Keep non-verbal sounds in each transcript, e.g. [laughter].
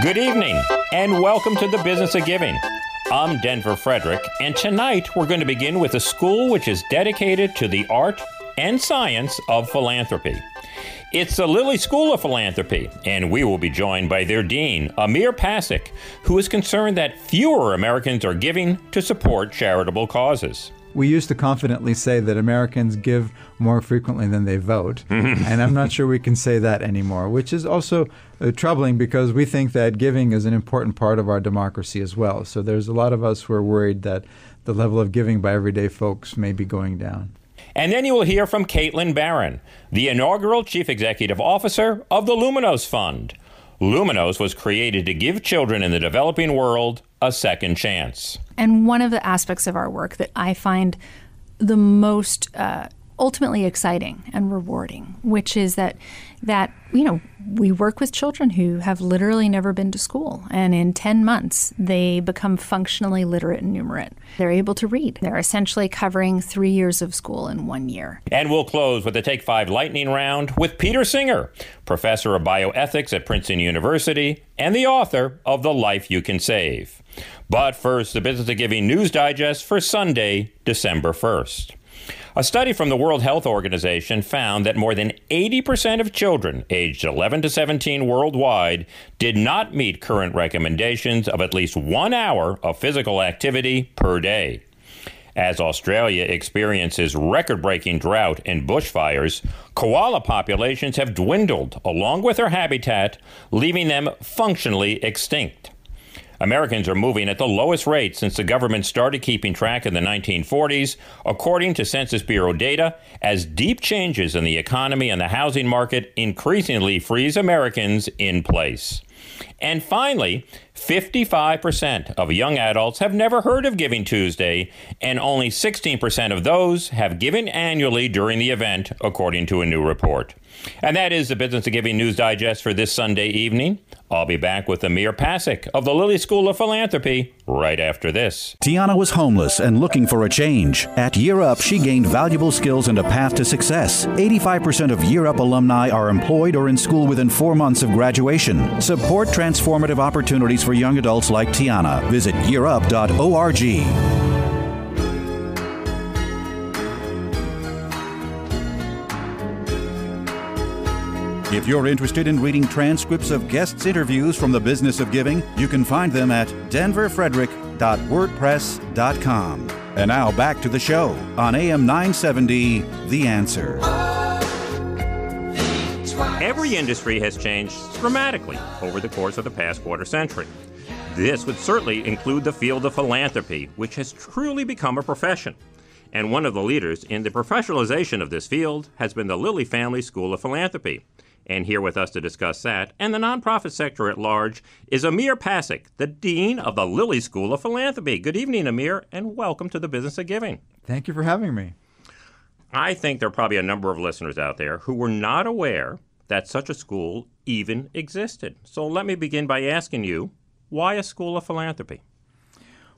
Good evening, and welcome to the Business of Giving. I'm Denver Frederick, and tonight we're going to begin with a school which is dedicated to the art and science of philanthropy. It's the Lilly School of Philanthropy, and we will be joined by their dean, Amir Pasic, who is concerned that fewer Americans are giving to support charitable causes we used to confidently say that Americans give more frequently than they vote. [laughs] and I'm not sure we can say that anymore, which is also uh, troubling because we think that giving is an important part of our democracy as well. So there's a lot of us who are worried that the level of giving by everyday folks may be going down. And then you will hear from Caitlin Baron, the inaugural Chief Executive Officer of the Luminos Fund. Luminos was created to give children in the developing world a second chance. And one of the aspects of our work that I find the most uh, ultimately exciting and rewarding, which is that that you know we work with children who have literally never been to school, and in ten months they become functionally literate and numerate. They're able to read. They're essentially covering three years of school in one year. And we'll close with the Take Five Lightning Round with Peter Singer, professor of bioethics at Princeton University and the author of The Life You Can Save. But first, the Business of Giving News Digest for Sunday, December 1st. A study from the World Health Organization found that more than 80% of children aged 11 to 17 worldwide did not meet current recommendations of at least one hour of physical activity per day. As Australia experiences record breaking drought and bushfires, koala populations have dwindled along with their habitat, leaving them functionally extinct. Americans are moving at the lowest rate since the government started keeping track in the 1940s, according to Census Bureau data, as deep changes in the economy and the housing market increasingly freeze Americans in place. And finally, 55% of young adults have never heard of Giving Tuesday, and only 16% of those have given annually during the event, according to a new report. And that is the Business of Giving News Digest for this Sunday evening. I'll be back with Amir Pasic of the Lilly School of Philanthropy right after this. Tiana was homeless and looking for a change. At Year Up, she gained valuable skills and a path to success. 85% of Year Up alumni are employed or in school within four months of graduation. Support transformative opportunities for young adults like Tiana. Visit yearup.org. If you're interested in reading transcripts of guests' interviews from the business of giving, you can find them at denverfrederick.wordpress.com. And now back to the show on AM 970, The Answer. Every industry has changed dramatically over the course of the past quarter century. This would certainly include the field of philanthropy, which has truly become a profession. And one of the leaders in the professionalization of this field has been the Lilly Family School of Philanthropy. And here with us to discuss that and the nonprofit sector at large is Amir Pasic, the Dean of the Lilly School of Philanthropy. Good evening, Amir, and welcome to the Business of Giving. Thank you for having me. I think there are probably a number of listeners out there who were not aware that such a school even existed. So let me begin by asking you why a school of philanthropy?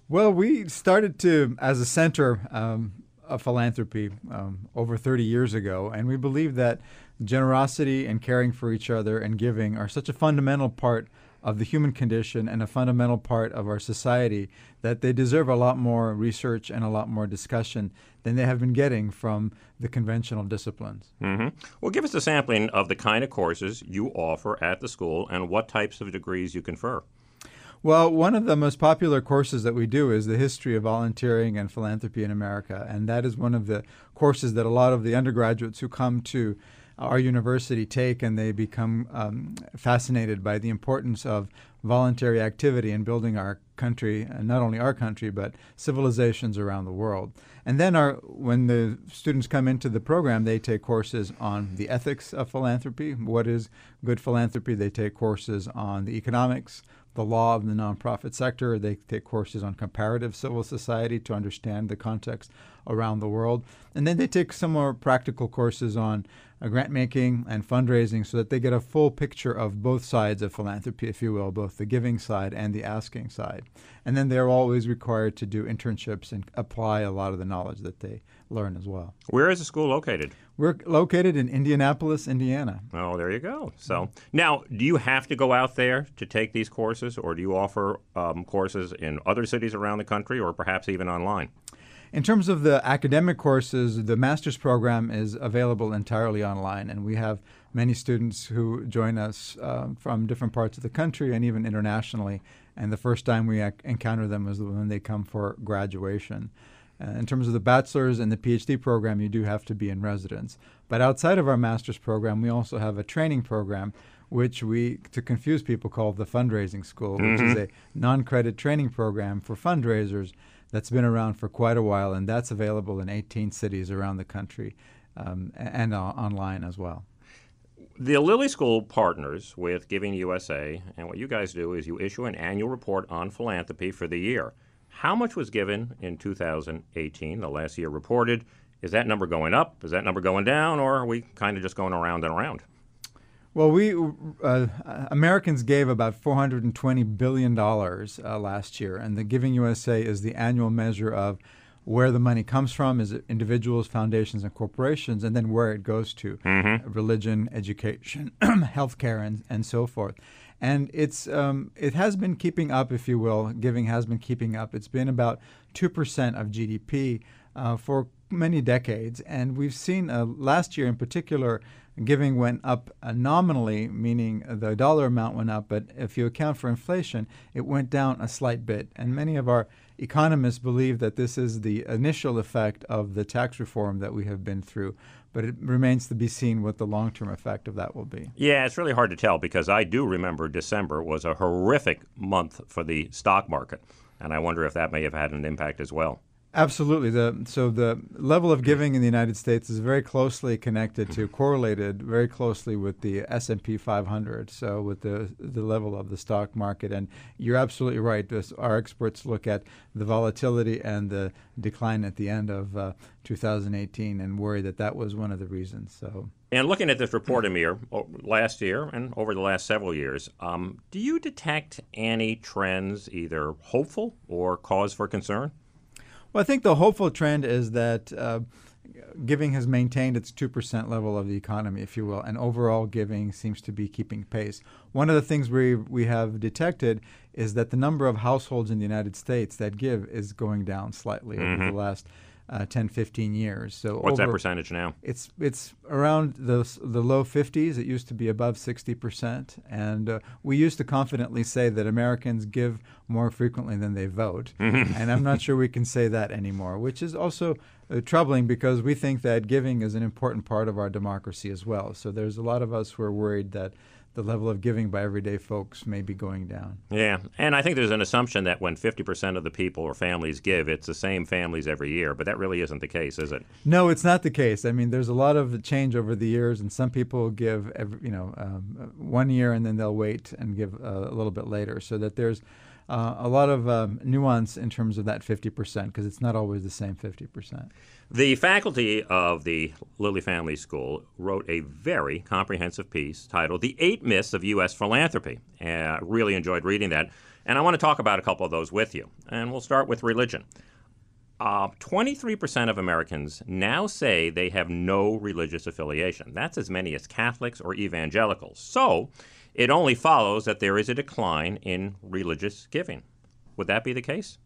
Well, we started to, as a center um, of philanthropy um, over 30 years ago, and we believe that generosity and caring for each other and giving are such a fundamental part of the human condition and a fundamental part of our society that they deserve a lot more research and a lot more discussion than they have been getting from the conventional disciplines. Mm-hmm. Well, give us a sampling of the kind of courses you offer at the school and what types of degrees you confer. Well, one of the most popular courses that we do is the history of volunteering and philanthropy in America. And that is one of the courses that a lot of the undergraduates who come to our university take, and they become um, fascinated by the importance of voluntary activity in building our country, and not only our country, but civilizations around the world. And then, our, when the students come into the program, they take courses on the ethics of philanthropy. What is good philanthropy? They take courses on the economics, the law of the nonprofit sector. They take courses on comparative civil society to understand the context around the world. And then they take some more practical courses on grant making and fundraising so that they get a full picture of both sides of philanthropy, if you will, both the giving side and the asking side. And then they're always required to do internships and apply a lot of the knowledge that they learn as well. Where is the school located? We're located in Indianapolis, Indiana. Oh, there you go. So now, do you have to go out there to take these courses, or do you offer um, courses in other cities around the country, or perhaps even online? In terms of the academic courses, the master's program is available entirely online, and we have many students who join us uh, from different parts of the country and even internationally. And the first time we ac- encounter them is when they come for graduation. Uh, in terms of the bachelor's and the PhD program, you do have to be in residence. But outside of our master's program, we also have a training program, which we, to confuse people, call the fundraising school, which is a non credit training program for fundraisers that's been around for quite a while, and that's available in 18 cities around the country um, and uh, online as well. The Lilly School partners with Giving USA, and what you guys do is you issue an annual report on philanthropy for the year. How much was given in 2018, the last year reported? Is that number going up? Is that number going down? Or are we kind of just going around and around? Well, we uh, Americans gave about 420 billion dollars uh, last year, and the Giving USA is the annual measure of where the money comes from, is it individuals, foundations, and corporations, and then where it goes to, religion, education, [clears throat] healthcare, and and so forth. And it's um, it has been keeping up, if you will. Giving has been keeping up. It's been about two percent of GDP uh, for many decades, and we've seen uh, last year in particular giving went up nominally, meaning the dollar amount went up, but if you account for inflation, it went down a slight bit. And many of our economists believe that this is the initial effect of the tax reform that we have been through. But it remains to be seen what the long term effect of that will be. Yeah, it's really hard to tell because I do remember December was a horrific month for the stock market. And I wonder if that may have had an impact as well. Absolutely. The, so the level of giving in the United States is very closely connected to, correlated very closely with the S&P 500. So with the the level of the stock market, and you're absolutely right. This, our experts look at the volatility and the decline at the end of uh, 2018 and worry that that was one of the reasons. So. And looking at this report, Amir, last year and over the last several years, um, do you detect any trends, either hopeful or cause for concern? Well, I think the hopeful trend is that uh, giving has maintained its 2% level of the economy, if you will, and overall giving seems to be keeping pace. One of the things we, we have detected is that the number of households in the United States that give is going down slightly mm-hmm. over the last uh, 10, 15 years. So what's over, that percentage now? It's it's around the the low 50s. It used to be above 60 percent, and uh, we used to confidently say that Americans give more frequently than they vote. [laughs] and I'm not sure we can say that anymore, which is also uh, troubling because we think that giving is an important part of our democracy as well. So there's a lot of us who are worried that the level of giving by everyday folks may be going down. Yeah, and I think there's an assumption that when 50% of the people or families give, it's the same families every year, but that really isn't the case, is it? No, it's not the case. I mean, there's a lot of change over the years, and some people give, every, you know, um, one year and then they'll wait and give uh, a little bit later, so that there's uh, a lot of um, nuance in terms of that 50% because it's not always the same 50%. The faculty of the Lilly Family School wrote a very comprehensive piece titled The Eight Myths of U.S. Philanthropy. And I really enjoyed reading that. And I want to talk about a couple of those with you. And we'll start with religion. Uh, 23% of Americans now say they have no religious affiliation. That's as many as Catholics or evangelicals. So it only follows that there is a decline in religious giving. Would that be the case?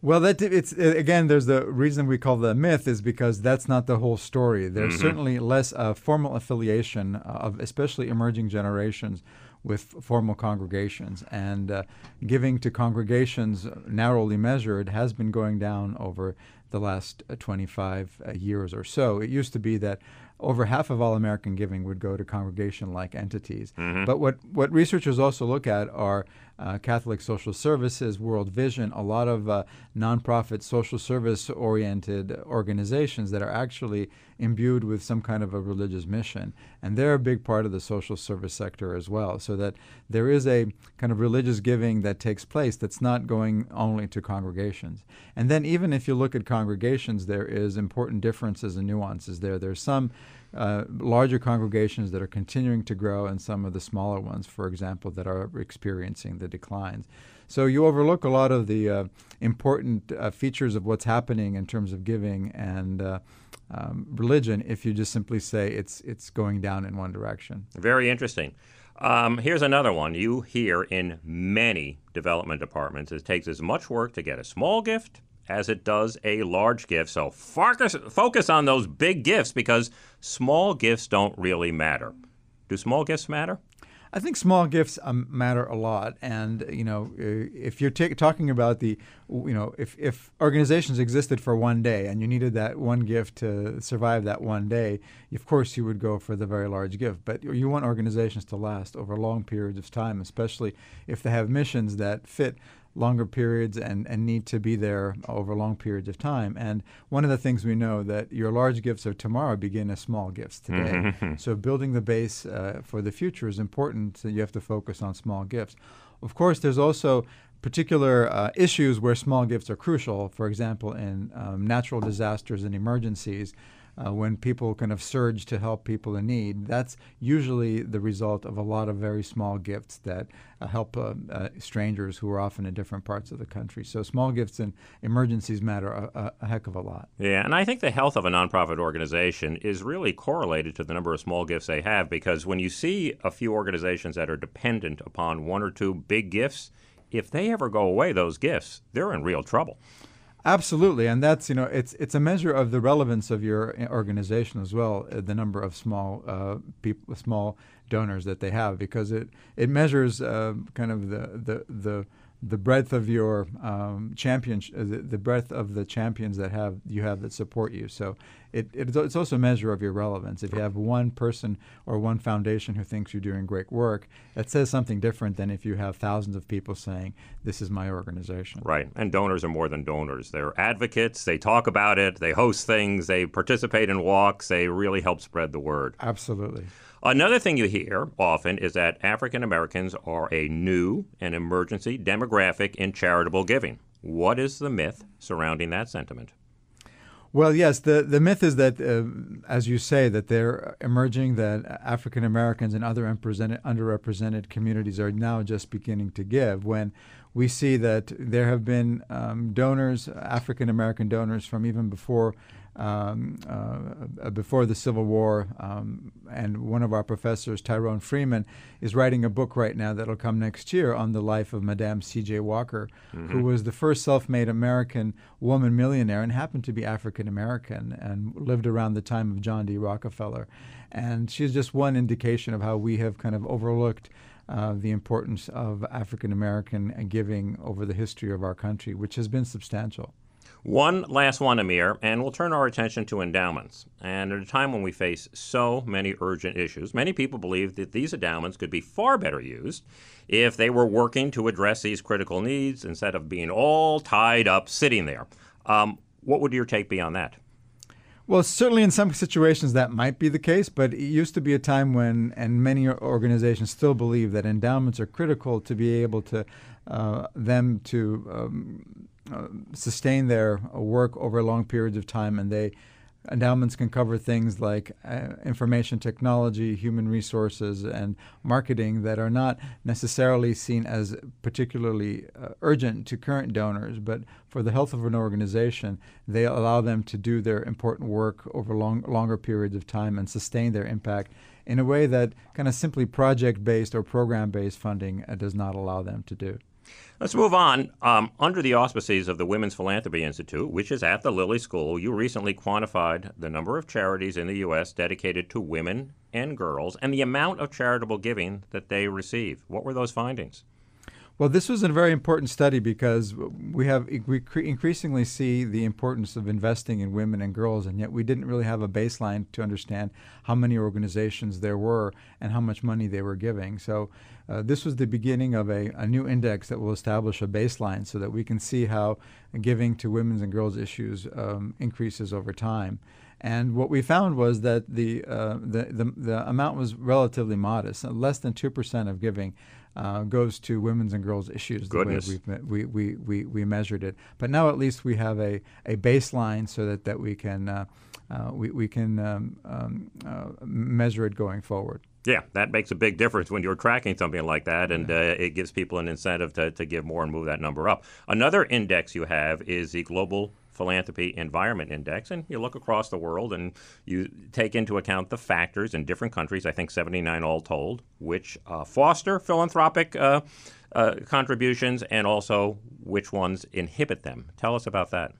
Well, that it's again. There's the reason we call the myth is because that's not the whole story. There's mm-hmm. certainly less uh, formal affiliation of especially emerging generations with formal congregations, and uh, giving to congregations narrowly measured has been going down over the last uh, 25 uh, years or so. It used to be that over half of all American giving would go to congregation like entities. Mm-hmm. But what, what researchers also look at are uh, Catholic Social Services, World Vision, a lot of uh, nonprofit social service oriented organizations that are actually imbued with some kind of a religious mission. And they're a big part of the social service sector as well. So that there is a kind of religious giving that takes place that's not going only to congregations. And then, even if you look at congregations, there is important differences and nuances there. There's some uh, larger congregations that are continuing to grow and some of the smaller ones, for example, that are experiencing the declines. So you overlook a lot of the uh, important uh, features of what's happening in terms of giving and uh, um, religion if you just simply say it's it's going down in one direction. Very interesting. Um, here's another one. You hear in many development departments it takes as much work to get a small gift as it does a large gift. So focus, focus on those big gifts because small gifts don't really matter. Do small gifts matter? I think small gifts um, matter a lot, and you know, if you're t- talking about the, you know, if if organizations existed for one day and you needed that one gift to survive that one day, of course you would go for the very large gift. But you want organizations to last over long periods of time, especially if they have missions that fit longer periods and, and need to be there over long periods of time. And one of the things we know that your large gifts of tomorrow begin as small gifts today. Mm-hmm. So building the base uh, for the future is important. So you have to focus on small gifts. Of course, there's also particular uh, issues where small gifts are crucial. For example, in um, natural disasters and emergencies, uh, when people kind of surge to help people in need, that's usually the result of a lot of very small gifts that uh, help uh, uh strangers who are often in different parts of the country. So small gifts in emergencies matter a, a, heck of a lot. Yeah, and I think the health of a nonprofit organization is really correlated to the number of small gifts they have because when you see a few organizations that are dependent upon one or two big gifts, if they ever go away, those gifts, they're in real trouble. Absolutely, and that's you know it's it's a measure of the relevance of your organization as well, uh, the number of small uh, people, small donors that they have, because it it measures uh, kind of the the the the breadth of your um, champion, uh, the, the, breadth of the champions that have you have that support you. So it, it, it's also a measure of your relevance. If you have one person or one foundation who thinks you're doing great work, that says something different than if you have thousands of people saying, "This is my organization." Right, and donors are more than donors. They're advocates. They talk about it. They host things. They participate in walks. They really help spread the word. Absolutely. Another thing you hear often is that African Americans are a new and emergency demographic in charitable giving. What is the myth surrounding that sentiment? Well, yes, the, the myth is that, uh, as you say, that they're emerging, that African Americans and other underrepresented communities are now just beginning to give. When we see that there have been um, donors, African American donors, from even before um, uh, before the Civil War. Um, and one of our professors, Tyrone Freeman, is writing a book right now that'll come next year on the life of Madame C.J. Walker, mm-hmm. who was the first self made American woman millionaire and happened to be African American and lived around the time of John D. Rockefeller. And she's just one indication of how we have kind of overlooked. Uh, the importance of African American giving over the history of our country, which has been substantial. One last one, Amir, and we'll turn our attention to endowments. And at a time when we face so many urgent issues, many people believe that these endowments could be far better used if they were working to address these critical needs instead of being all tied up sitting there. Um, what would your take be on that? Well, certainly in some situations that might be the case, but it used to be a time when, and many organizations still believe that endowments are critical to be able to uh, them to um, uh, sustain their work over long periods of time, and they endowments can cover things like uh, information technology, human resources, and marketing that are not necessarily seen as particularly uh, urgent to current donors, but for the health of an organization, they allow them to do their important work over long, longer periods of time and sustain their impact in a way that kind of simply project based or program based funding uh, does not allow them to do. Let's move on. Um, under the auspices of the Women's Philanthropy Institute, which is at the Lilly School, you recently quantified the number of charities in the U.S. dedicated to women and girls and the amount of charitable giving that they receive. What were those findings? Well, this was a very important study because we have we increasingly see the importance of investing in women and girls, and yet we didn't really have a baseline to understand how many organizations there were and how much money they were giving. So, uh, this was the beginning of a, a new index that will establish a baseline so that we can see how giving to women's and girls issues um, increases over time. And what we found was that the, uh, the, the, the, amount was relatively modest. Less than 2% of giving uh, goes to women's and girls issues Goodness. the way we, we, we, we measured it. But now at least we have a, a baseline so that, that we can, uh, uh, we, we can um, um, uh, measure it going forward. Yeah, that makes a big difference when you're tracking something like that, and uh, it gives people an incentive to, to give more and move that number up. Another index you have is the Global Philanthropy Environment Index, and you look across the world and you take into account the factors in different countries, I think 79 all told, which uh, foster philanthropic uh, uh, contributions and also which ones inhibit them. Tell us about that.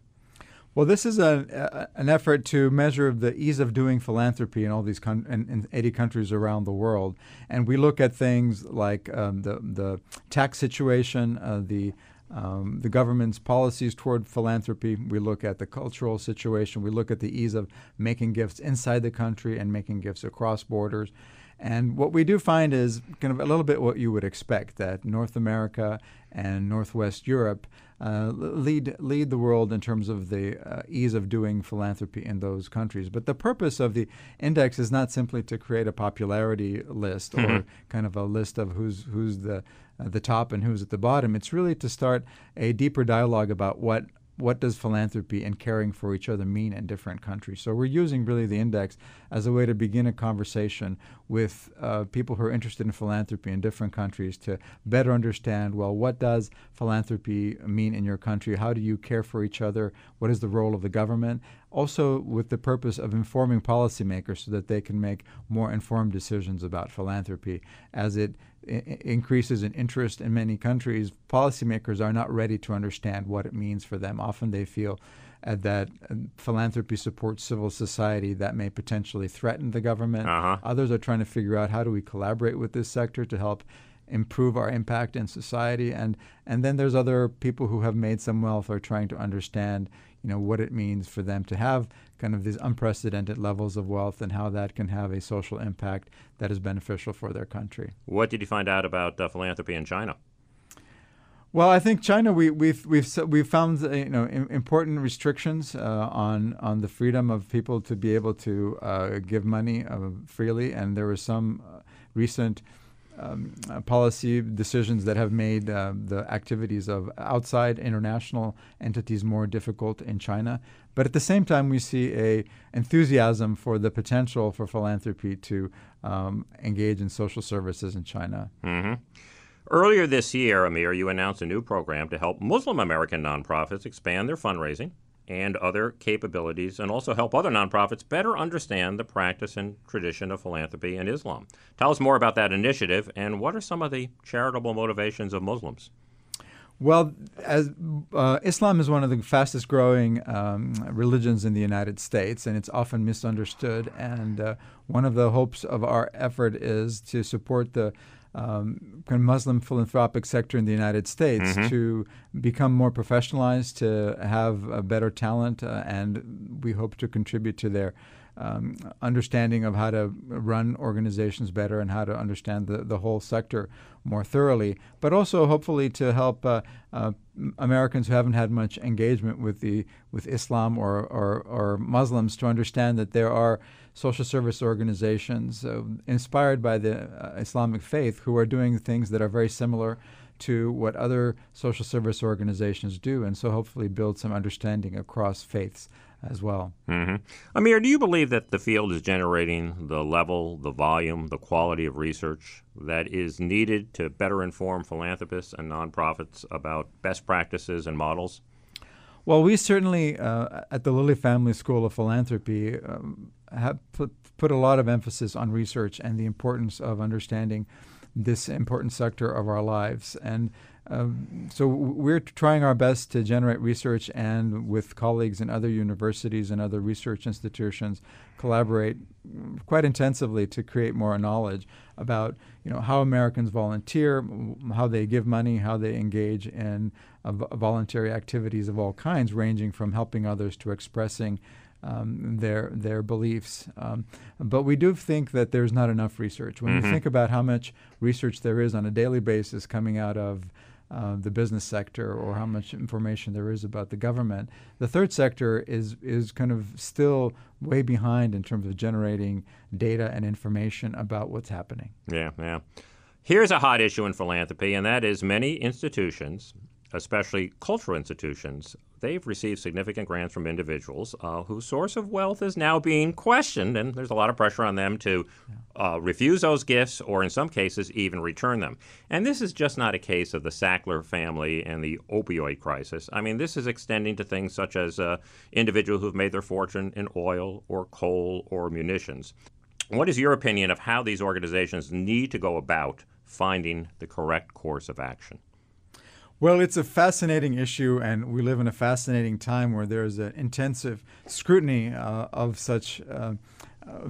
Well, this is a, a, an effort to measure the ease of doing philanthropy in all these con- in, in, 80 countries around the world, and we look at things like um, the the tax situation, uh, the um, the government's policies toward philanthropy. We look at the cultural situation. We look at the ease of making gifts inside the country and making gifts across borders. And what we do find is kind of a little bit what you would expect that North America and Northwest Europe uh, lead lead the world in terms of the uh, ease of doing philanthropy in those countries. But the purpose of the index is not simply to create a popularity list mm-hmm. or kind of a list of who's who's the uh, the top and who's at the bottom. It's really to start a deeper dialogue about what what does philanthropy and caring for each other mean in different countries? So we're using really the index as a way to begin a conversation with uh, people who are interested in philanthropy in different countries to better understand, well, what does philanthropy mean in your country? How do you care for each other? What is the role of the government? Also, with the purpose of informing policymakers so that they can make more informed decisions about philanthropy as it increases in interest in many countries, policymakers are not ready to understand what it means for them. Often they feel uh, that uh, philanthropy supports civil society that may potentially threaten the government. Uh-huh. Others are trying to figure out how do we collaborate with this sector to help improve our impact in society. And and then there's other people who have made some wealth are trying to understand you know what it means for them to have kind of these unprecedented levels of wealth and how that can have a social impact that is beneficial for their country. What did you find out about uh, philanthropy in China? Well, I think China we, we've we've we've found uh, you know important restrictions uh, on on the freedom of people to be able to uh, give money uh, freely, and there were some uh, recent um, uh, policy decisions that have made uh, the activities of outside international entities more difficult in China. But at the same time, we see a enthusiasm for the potential for philanthropy to um, engage in social services in China. Mm-hmm. Earlier this year, Amir, you announced a new program to help Muslim American nonprofits expand their fundraising and other capabilities, and also help other nonprofits better understand the practice and tradition of philanthropy in Islam. Tell us more about that initiative, and what are some of the charitable motivations of Muslims? Well, as uh, Islam is one of the fastest growing um, religions in the United States, and it's often misunderstood. And uh, one of the hopes of our effort is to support the um, kind of Muslim philanthropic sector in the United States mm-hmm. to become more professionalized, to have a better talent, uh, and we hope to contribute to their um, understanding of how to run organizations better and how to understand the, the whole sector more thoroughly, but also hopefully to help uh, uh, Americans who haven't had much engagement with the with Islam or, or, or Muslims to understand that there are social service organizations uh, inspired by the uh, Islamic faith who are doing things that are very similar to what other social service organizations do, and so hopefully build some understanding across faiths as well. Mm-hmm. Amir, do you believe that the field is generating the level, the volume, the quality of research that is needed to better inform philanthropists and nonprofits about best practices and models? Well, we certainly uh, at the Lilly Family School of Philanthropy um, have put, put a lot of emphasis on research and the importance of understanding this important sector of our lives. And um, so we're trying our best to generate research and with colleagues in other universities and other research institutions collaborate quite intensively to create more knowledge about you know how Americans volunteer, how they give money, how they engage in uh, voluntary activities of all kinds, ranging from helping others to expressing um, their their beliefs. Um, but we do think that there's not enough research. When mm-hmm. you think about how much research there is on a daily basis coming out of uh, the business sector or how much information there is about the government. The third sector is is kind of still way behind in terms of generating data and information about what's happening. Yeah, yeah. Here's a hot issue in philanthropy, and that is many institutions, especially cultural institutions, they've received significant grants from individuals uh, whose source of wealth is now being questioned, and there's a lot of pressure on them to uh, refuse those gifts or, in some cases, even return them. And this is just not a case of the Sackler family and the opioid crisis. I mean, this is extending to things such as uh, individuals who've made their fortune in oil or coal or munitions. What is your opinion of how these organizations need to go about finding the correct course of action? Well, it's a fascinating issue, and we live in a fascinating time where there's an intensive scrutiny uh, of such. Uh,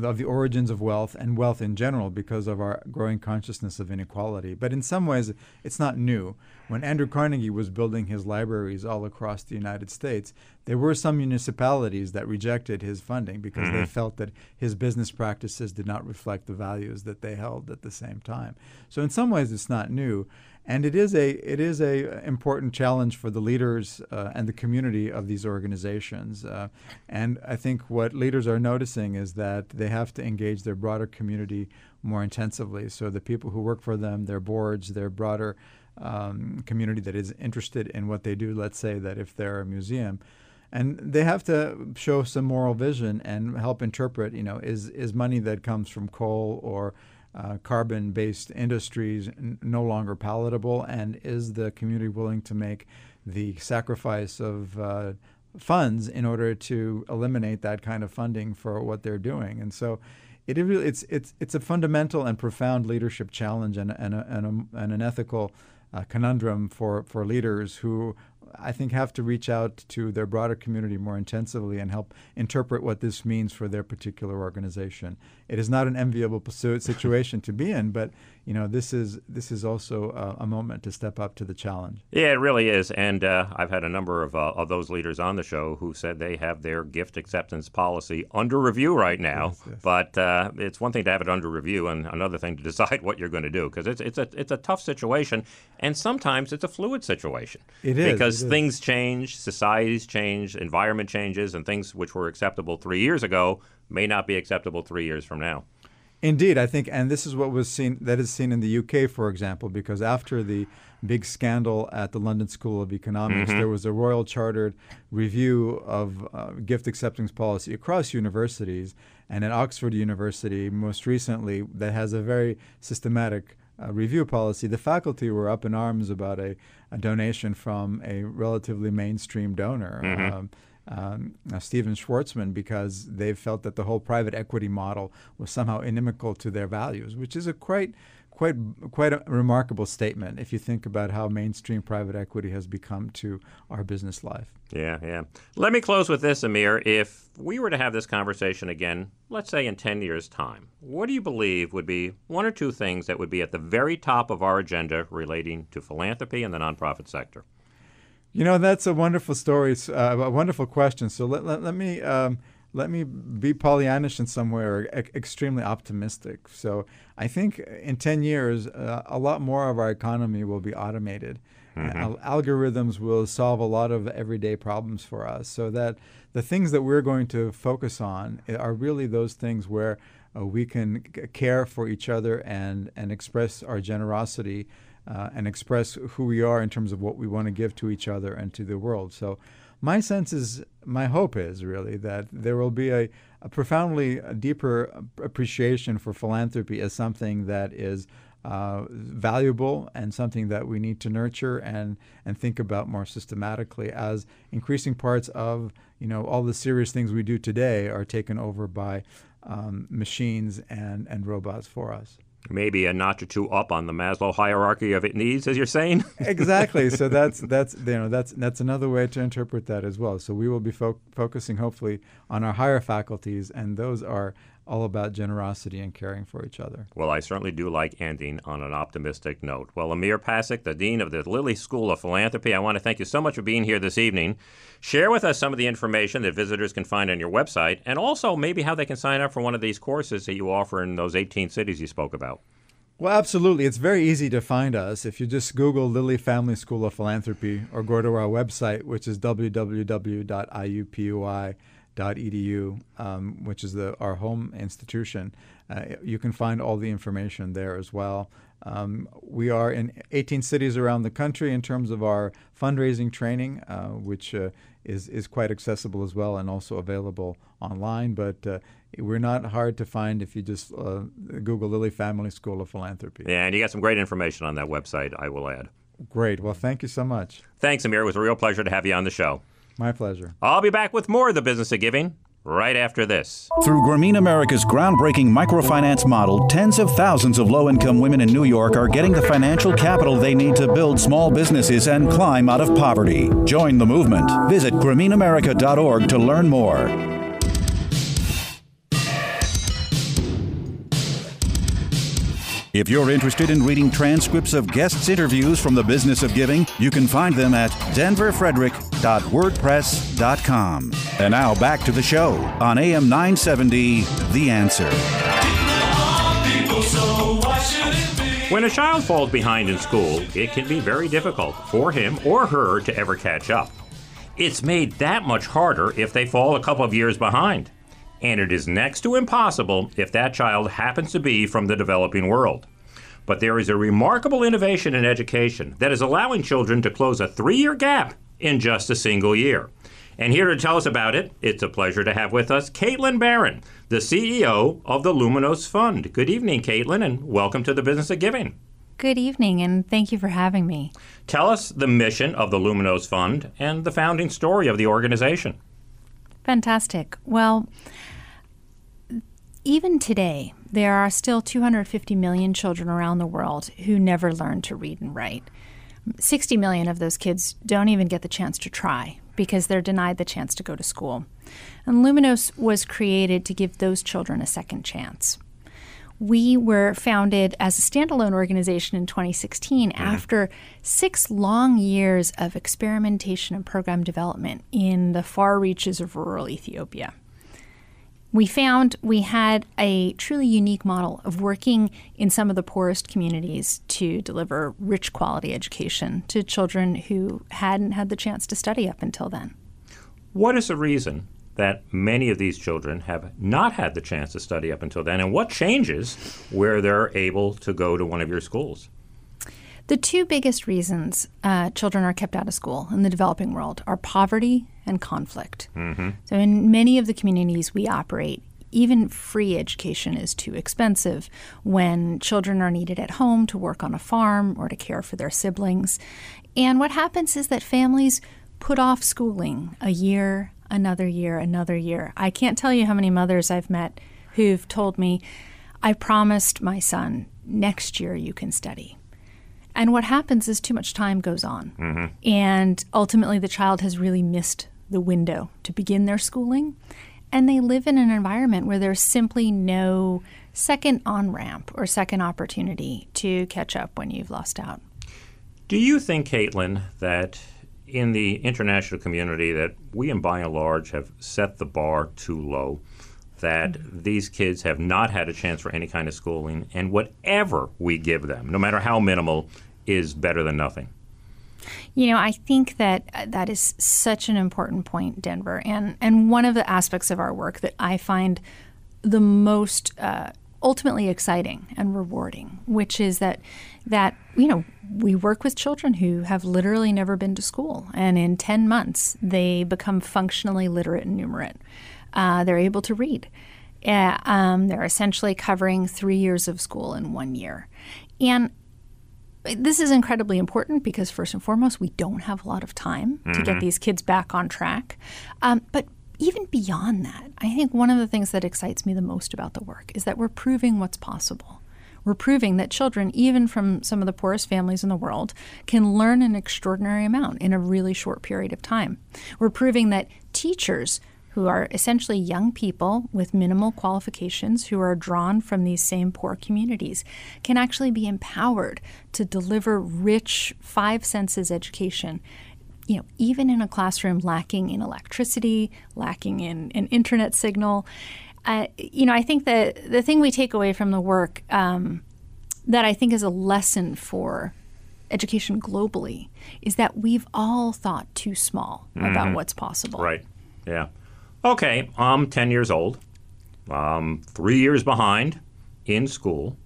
of the origins of wealth and wealth in general because of our growing consciousness of inequality. But in some ways, it's not new. When Andrew Carnegie was building his libraries all across the United States, there were some municipalities that rejected his funding because mm-hmm. they felt that his business practices did not reflect the values that they held at the same time. So in some ways, it's not new and it is a it is a important challenge for the leaders uh, and the community of these organizations. Uh, and I think what leaders are noticing is that they have to engage their broader community more intensively. So the people who work for them, their boards, their broader um, community that is interested in what they do. Let's say that if they're a museum. And they have to show some moral vision and help interpret, you know, is, is money that comes from coal or uh, carbon based industries n- no longer palatable? And is the community willing to make the sacrifice of uh, funds in order to eliminate that kind of funding for what they're doing? And so it it's, it's, it's a fundamental and profound leadership challenge and, and, a, and, a, and an ethical uh, conundrum for, for leaders who I think, have to reach out to their broader community more intensively and help interpret what this means for their particular organization. It is not an enviable [laughs] situation to be in, but you know, this is this is also a, a moment to step up to the challenge. Yeah, it really is. And uh, I've had a number of, uh, of those leaders on the show who said they have their gift acceptance policy under review right now. Yes, yes. But uh, it's one thing to have it under review, and another thing to decide [laughs] what you're going to do because it's it's a it's a tough situation, and sometimes it's a fluid situation. It is because things change, societies change, environment changes, and things which were acceptable three years ago may not be acceptable three years from now. Indeed, I think, and this is what was seen that is seen in the UK, for example, because after the big scandal at the London School of Economics, mm-hmm. there was a royal chartered review of uh, gift acceptance policy across universities, and at Oxford University, most recently, that has a very systematic uh, review policy. The faculty were up in arms about a, a donation from a relatively mainstream donor. Mm-hmm. Um, um, uh, Stephen Schwarzman because they felt that the whole private equity model was somehow inimical to their values, which is a quite quite quite a remarkable statement if you think about how mainstream private equity has become to our business life. Yeah, yeah. Let me close with this, Amir. If we were to have this conversation again, let's say in 10 years' time, what do you believe would be one or two things that would be at the very top of our agenda relating to philanthropy and the nonprofit sector? You know, that's a wonderful story, uh, a wonderful question. So let, let, let me um, let me be Pollyannish in some way or e- extremely optimistic. So I think in 10 years, uh, a lot more of our economy will be automated. Mm-hmm. algorithms will solve a lot of everyday problems for us so that the things that we're going to focus on are really those things where uh, we can c- care for each other and, and express our generosity uh, and express who we are in terms of what we want to give to each other and to the world. So, my sense is, my hope is really that there will be a, a profoundly deeper appreciation for philanthropy as something that is uh, valuable and something that we need to nurture and and think about more systematically as increasing parts of you know all the serious things we do today are taken over by um, machines and and robots for us maybe a notch or two up on the Maslow hierarchy of it needs, as you're saying. [laughs] exactly. So that's that's you know that's that's another way to interpret that as well. So we will be fo- focusing hopefully on our higher faculties, and those are all about generosity and caring for each other. Well, I certainly do like ending on an optimistic note. Well, Amir Pasic, the Dean of the Lilly School of Philanthropy, I want to thank you so much for being here this evening. Share with us some of the information that visitors can find on your website and also maybe how they can sign up for one of these courses that you offer in those 18 cities you spoke about. Well, absolutely. It's very easy to find us. If you just Google Lilly Family School of Philanthropy or go to our website, which is www.iupui.edu, um, which is the, our home institution, uh, you can find all the information there as well. Um, we are in 18 cities around the country in terms of our fundraising training, uh, which uh, is, is quite accessible as well and also available online. But uh, we're not hard to find if you just uh, Google Lilly Family School of Philanthropy. Yeah, and you got some great information on that website, I will add. Great. Well, thank you so much. Thanks, Amir. It was a real pleasure to have you on the show. My pleasure. I'll be back with more of the business of giving right after this. Through Grameen America's groundbreaking microfinance model, tens of thousands of low income women in New York are getting the financial capital they need to build small businesses and climb out of poverty. Join the movement. Visit GrameenAmerica.org to learn more. If you're interested in reading transcripts of guests' interviews from the business of giving, you can find them at denverfrederick.wordpress.com. And now back to the show on AM 970, The Answer. When a child falls behind in school, it can be very difficult for him or her to ever catch up. It's made that much harder if they fall a couple of years behind and it is next to impossible if that child happens to be from the developing world. But there is a remarkable innovation in education that is allowing children to close a three year gap in just a single year. And here to tell us about it, it's a pleasure to have with us Caitlin Baron, the CEO of the Luminos Fund. Good evening, Caitlin, and welcome to the Business of Giving. Good evening, and thank you for having me. Tell us the mission of the Luminos Fund and the founding story of the organization. Fantastic. Well, even today, there are still 250 million children around the world who never learn to read and write. 60 million of those kids don't even get the chance to try because they're denied the chance to go to school. And Luminos was created to give those children a second chance. We were founded as a standalone organization in 2016 mm-hmm. after six long years of experimentation and program development in the far reaches of rural Ethiopia we found we had a truly unique model of working in some of the poorest communities to deliver rich quality education to children who hadn't had the chance to study up until then. What is the reason that many of these children have not had the chance to study up until then, and what changes where they're able to go to one of your schools? The two biggest reasons uh, children are kept out of school in the developing world are poverty and conflict. Mm-hmm. So, in many of the communities we operate, even free education is too expensive when children are needed at home to work on a farm or to care for their siblings. And what happens is that families put off schooling a year, another year, another year. I can't tell you how many mothers I've met who've told me, I promised my son, next year you can study. And what happens is too much time goes on. Mm-hmm. And ultimately, the child has really missed the window to begin their schooling. And they live in an environment where there's simply no second on ramp or second opportunity to catch up when you've lost out. Do you think, Caitlin, that in the international community that we, and by and large, have set the bar too low? that these kids have not had a chance for any kind of schooling, and whatever we give them, no matter how minimal, is better than nothing. You know, I think that uh, that is such an important point, Denver, and and one of the aspects of our work that I find the most uh, ultimately exciting and rewarding, which is that that you know we work with children who have literally never been to school, and in ten months they become functionally literate and numerate. Uh, they're able to read. Uh, um, they're essentially covering three years of school in one year, and this is incredibly important because, first and foremost, we don't have a lot of time mm-hmm. to get mm-hmm. these kids back on track. Um, but even beyond that, I think one of the things that excites me the most about the work is that we're proving what's possible. We're proving that children, even from some of the poorest families in the world, can learn an extraordinary amount in a really short period of time. We're proving that teachers who are essentially young people with minimal qualifications who are drawn from these same poor communities can actually be empowered to deliver rich five senses education you know, even in a classroom lacking in electricity, lacking in an internet signal. Uh, you know, I think that the thing we take away from the work um, that I think is a lesson for education globally is that we've all thought too small about what's possible. Right. Yeah. Okay. I'm 10 years old. I'm three years behind in school,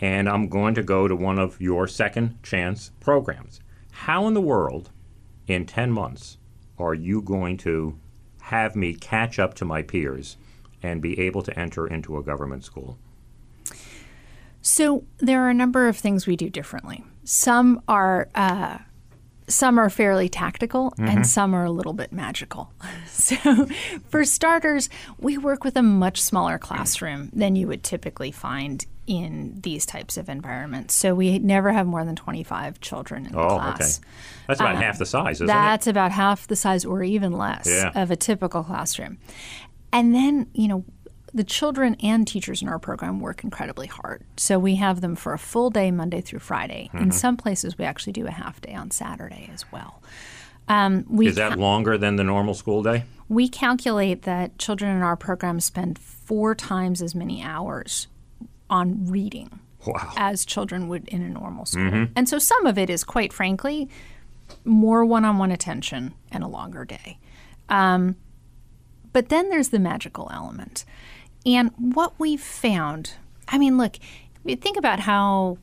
and I'm going to go to one of your second chance programs. How in the world, in 10 months, are you going to have me catch up to my peers and be able to enter into a government school? So there are a number of things we do differently. Some are uh, some are fairly tactical, and mm-hmm. some are a little bit magical. [laughs] So, for starters, we work with a much smaller classroom than you would typically find in these types of environments. So we never have more than 25 children in the Oh, class. okay. That's about half the size, isn't That's about half the size or even less Yeah. of a typical classroom. And then, you know, the children and teachers in our program work incredibly hard. So we have them for a full day Monday through Friday. Mm-hmm. In some places, we actually do a half day on Saturday as well. Um, we? Is that longer than the normal school day? we calculate that children in our program spend four times as many hours on reading Wow. as children would in a normal school. And so some of it is, quite frankly, more one on one attention and a longer day. Um, but then there's the magical element. And what we've found, I mean, look, think about how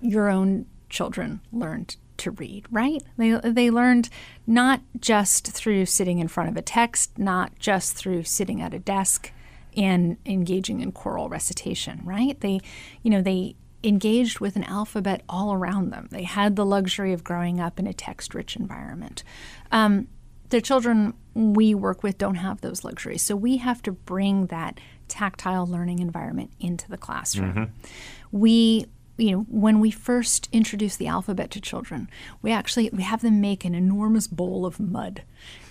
your own children learned to read, right? They, they learned not just through sitting in front of a text, not just through sitting at a desk and engaging in choral recitation, right? They, you know, they engaged with an alphabet all around them. They had the luxury of growing up in a text rich environment. Um, the children we work with don't have those luxuries. So we have to bring that tactile learning environment into the classroom. Mm-hmm. We you know when we first introduce the alphabet to children we actually we have them make an enormous bowl of mud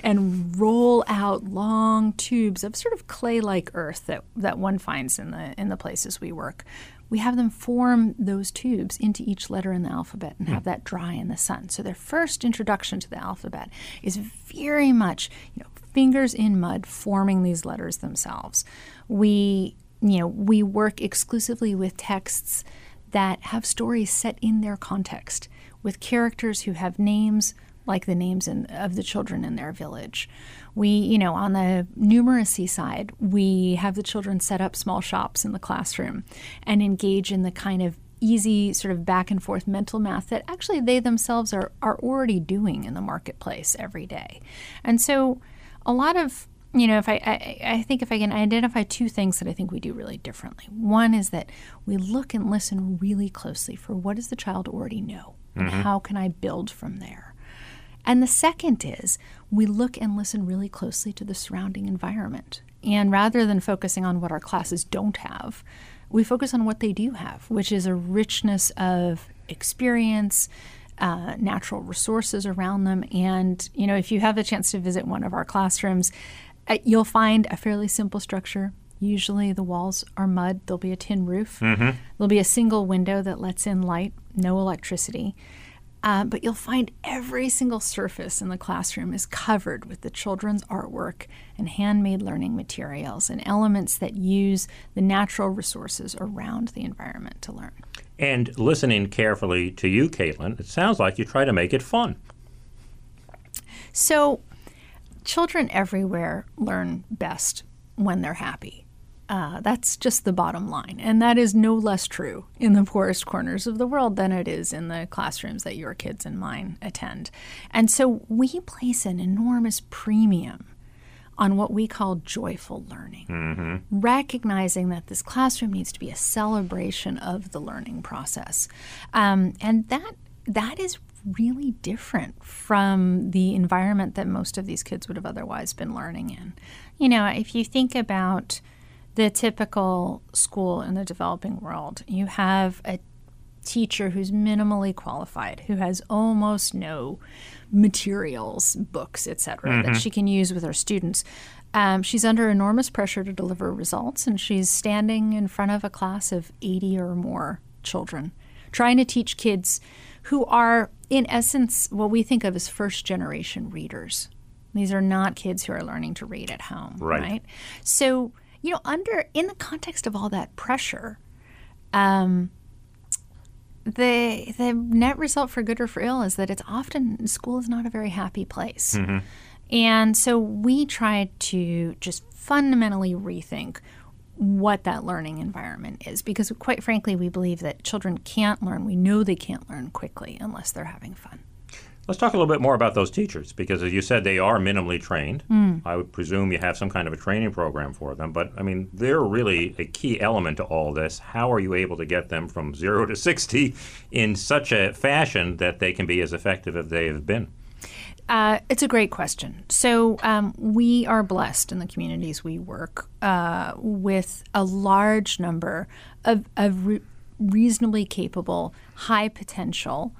and roll out long tubes of sort of clay-like earth that, that one finds in the in the places we work. We have them form those tubes into each letter in the alphabet and have hmm. that dry in the sun. So their first introduction to the alphabet is very much you know fingers in mud forming these letters themselves we you know we work exclusively with texts that have stories set in their context with characters who have names like the names in, of the children in their village. We, you know, on the numeracy side, we have the children set up small shops in the classroom and engage in the kind of easy sort of back and forth mental math that actually they themselves are, are already doing in the marketplace every day. And so a lot of you know, if I, I, I think if I can identify two things that I think we do really differently. One is that we look and listen really closely for what does the child already know, and how can I build from there. And the second is we look and listen really closely to the surrounding environment. And rather than focusing on what our classes don't have, we focus on what they do have, which is a richness of experience, uh, natural resources around them. And, you know, if you have the chance to visit one of our classrooms, you'll find a fairly simple structure. Usually the walls are mud, there'll be a tin roof, there'll be a single window that lets in light, no electricity. Uh, but you'll find every single surface in the classroom is covered with the children's artwork and handmade learning materials and elements that use the natural resources around the environment to learn. And listening carefully to you, Caitlin, it sounds like you try to make it fun. So, children everywhere learn best when they're happy. Uh, that's just the bottom line. And that is no less true in the poorest corners of the world than it is in the classrooms that your kids and mine attend. And so we place an enormous premium on what we call joyful learning, recognizing that this classroom needs to be a celebration of the learning process. Um, and that that is really different from the environment that most of these kids would have otherwise been learning in. You know, if you think about the typical school in the developing world, you have a teacher who's minimally qualified, who has almost no materials, books, etc., that she can use with her students. Um, she's under enormous pressure to deliver results, and she's standing in front of a class of 80 or more children, trying to teach kids who are, in essence, what we think of as first generation readers. These are not kids who are learning to read at home, Right. right? So, you know, under in the context of all that pressure, um, the the net result for good or for ill is that it's often school is not a very happy place. And so we try to just fundamentally rethink what that learning environment is because quite frankly we believe that children can't learn we know they can't learn quickly unless they're having fun Let's talk a little bit more about those teachers because, as you said, they are minimally trained. Hmm. I would presume you have some kind of a training program for them, but I mean, they're really a key element to all this. How are you able to get them from zero to 60 in such a fashion that they can be as effective as they have been? Uh, it's a great question. So, um, we are blessed in the communities we work uh, with a large number of, of re- reasonably capable, high potential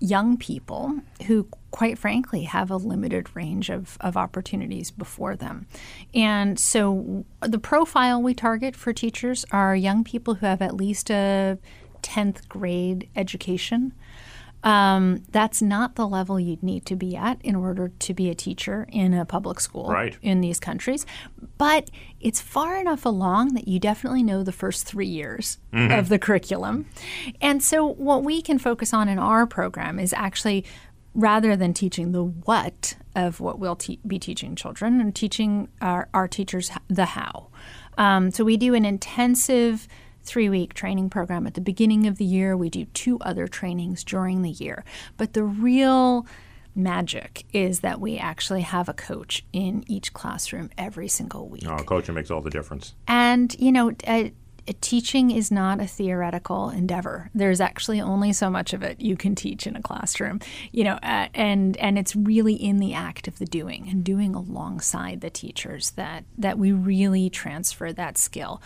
young people who, quite frankly, have a limited range of, of opportunities before them. And so, the profile we target for teachers are young people who have at least a 10th grade education. Um, that's not the level you'd need to be at in order to be a teacher in a public school Right. in these countries. But it's far enough along that you definitely know the first three years of the curriculum. And so, what we can focus on in our program is actually rather than teaching the what of what we'll te- be teaching children and teaching our, our teachers the how. Um, so, we do an intensive three week training program at the beginning of the year. We do two other trainings during the year. But the real magic is that we actually have a coach in each classroom every single week. Oh, coaching makes all the difference. And, you know, uh, teaching is not a theoretical endeavor. There's actually only so much of it you can teach in a classroom, you know, uh, and and it's really in the act of the doing and doing alongside the teachers that that we really transfer that skill.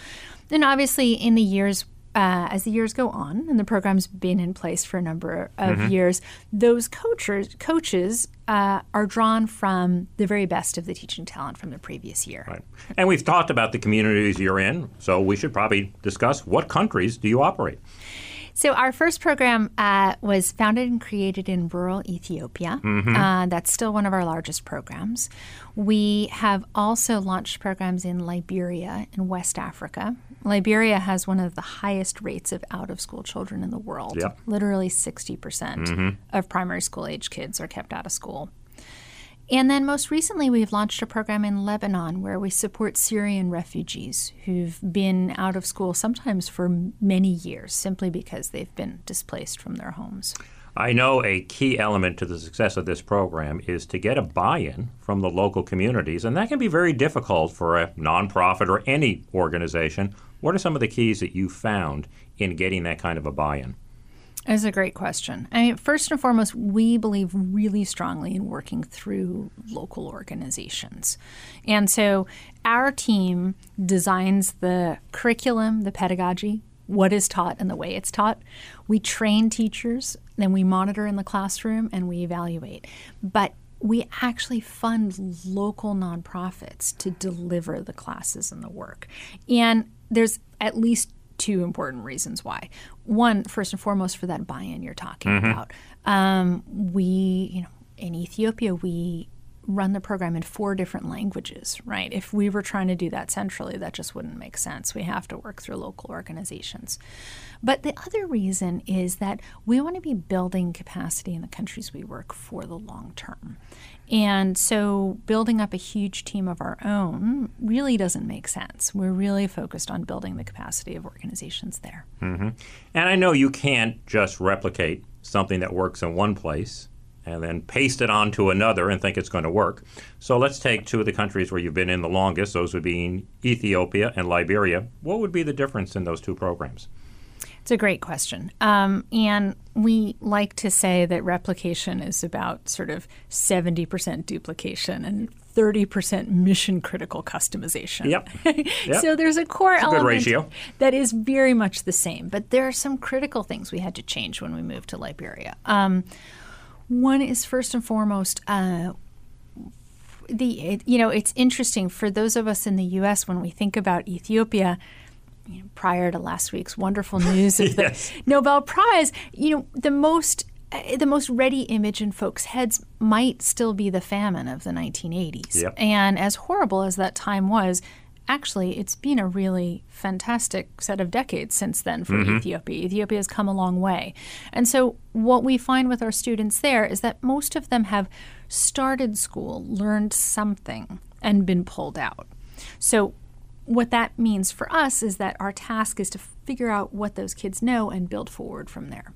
And obviously, in the years uh, as the years go on, and the program's been in place for a number of years, those coaches coaches uh, are drawn from the very best of the teaching talent from the previous year. Right. And we've talked about the communities you're in, so we should probably discuss what countries do you operate? So our first program uh, was founded and created in rural Ethiopia. Uh, that's still one of our largest programs. We have also launched programs in Liberia and West Africa. Liberia has one of the highest rates of out-of-school children in the world. Yep. Literally 60% mm-hmm. of primary school age kids are kept out of school. And then most recently, we've launched a program in Lebanon where we support Syrian refugees who've been out of school sometimes for many years simply because they've been displaced from their homes. I know a key element to the success of this program is to get a buy in from the local communities, and that can be very difficult for a nonprofit or any organization. What are some of the keys that you found in getting that kind of a buy in? That's a great question. I mean, first and foremost, we believe really strongly in working through local organizations. And so our team designs the curriculum, the pedagogy, what is taught, and the way it's taught. We train teachers, then we monitor in the classroom and we evaluate. But we actually fund local nonprofits to deliver the classes and the work. And there's at least two important reasons why. One, first and foremost, for that buy-in you're talking about. Um, we, you know, in Ethiopia, we run the program in four different languages, right? If we were trying to do that centrally, that just wouldn't make sense. We have to work through local organizations. But the other reason is that we want to be building capacity in the countries we work for the long term. And so building up a huge team of our own really doesn't make sense. We're really focused on building the capacity of organizations there. Mm-hmm. And I know you can't just replicate something that works in one place and then paste it onto another and think it's going to work. So let's take two of the countries where you've been in the longest. Those would be Ethiopia and Liberia. What would be the difference in those two programs? It's a great question. Um, and we like to say that replication is about sort of 70% duplication and 30% mission critical customization. Yep. [laughs] Yep. so there's a core a element ratio. that is very much the same, but there are some critical things we had to change when we moved to Liberia. Um, one is first and foremost uh, the it, you know it's interesting for those of us in the U.S. when we think about Ethiopia. You know, prior to last week's wonderful [laughs] news of Yes. the Nobel Prize, you know the most uh, the most ready image in folks' heads might still be the famine of the 1980s. Yep. And as horrible as that time was, actually, it's been a really fantastic set of decades since then for mm-hmm. Ethiopia. Ethiopia has come a long way. And so, what we find with our students there is that most of them have started school, learned something, and been pulled out. So, what that means for us is that our task is to figure out what those kids know and build forward from there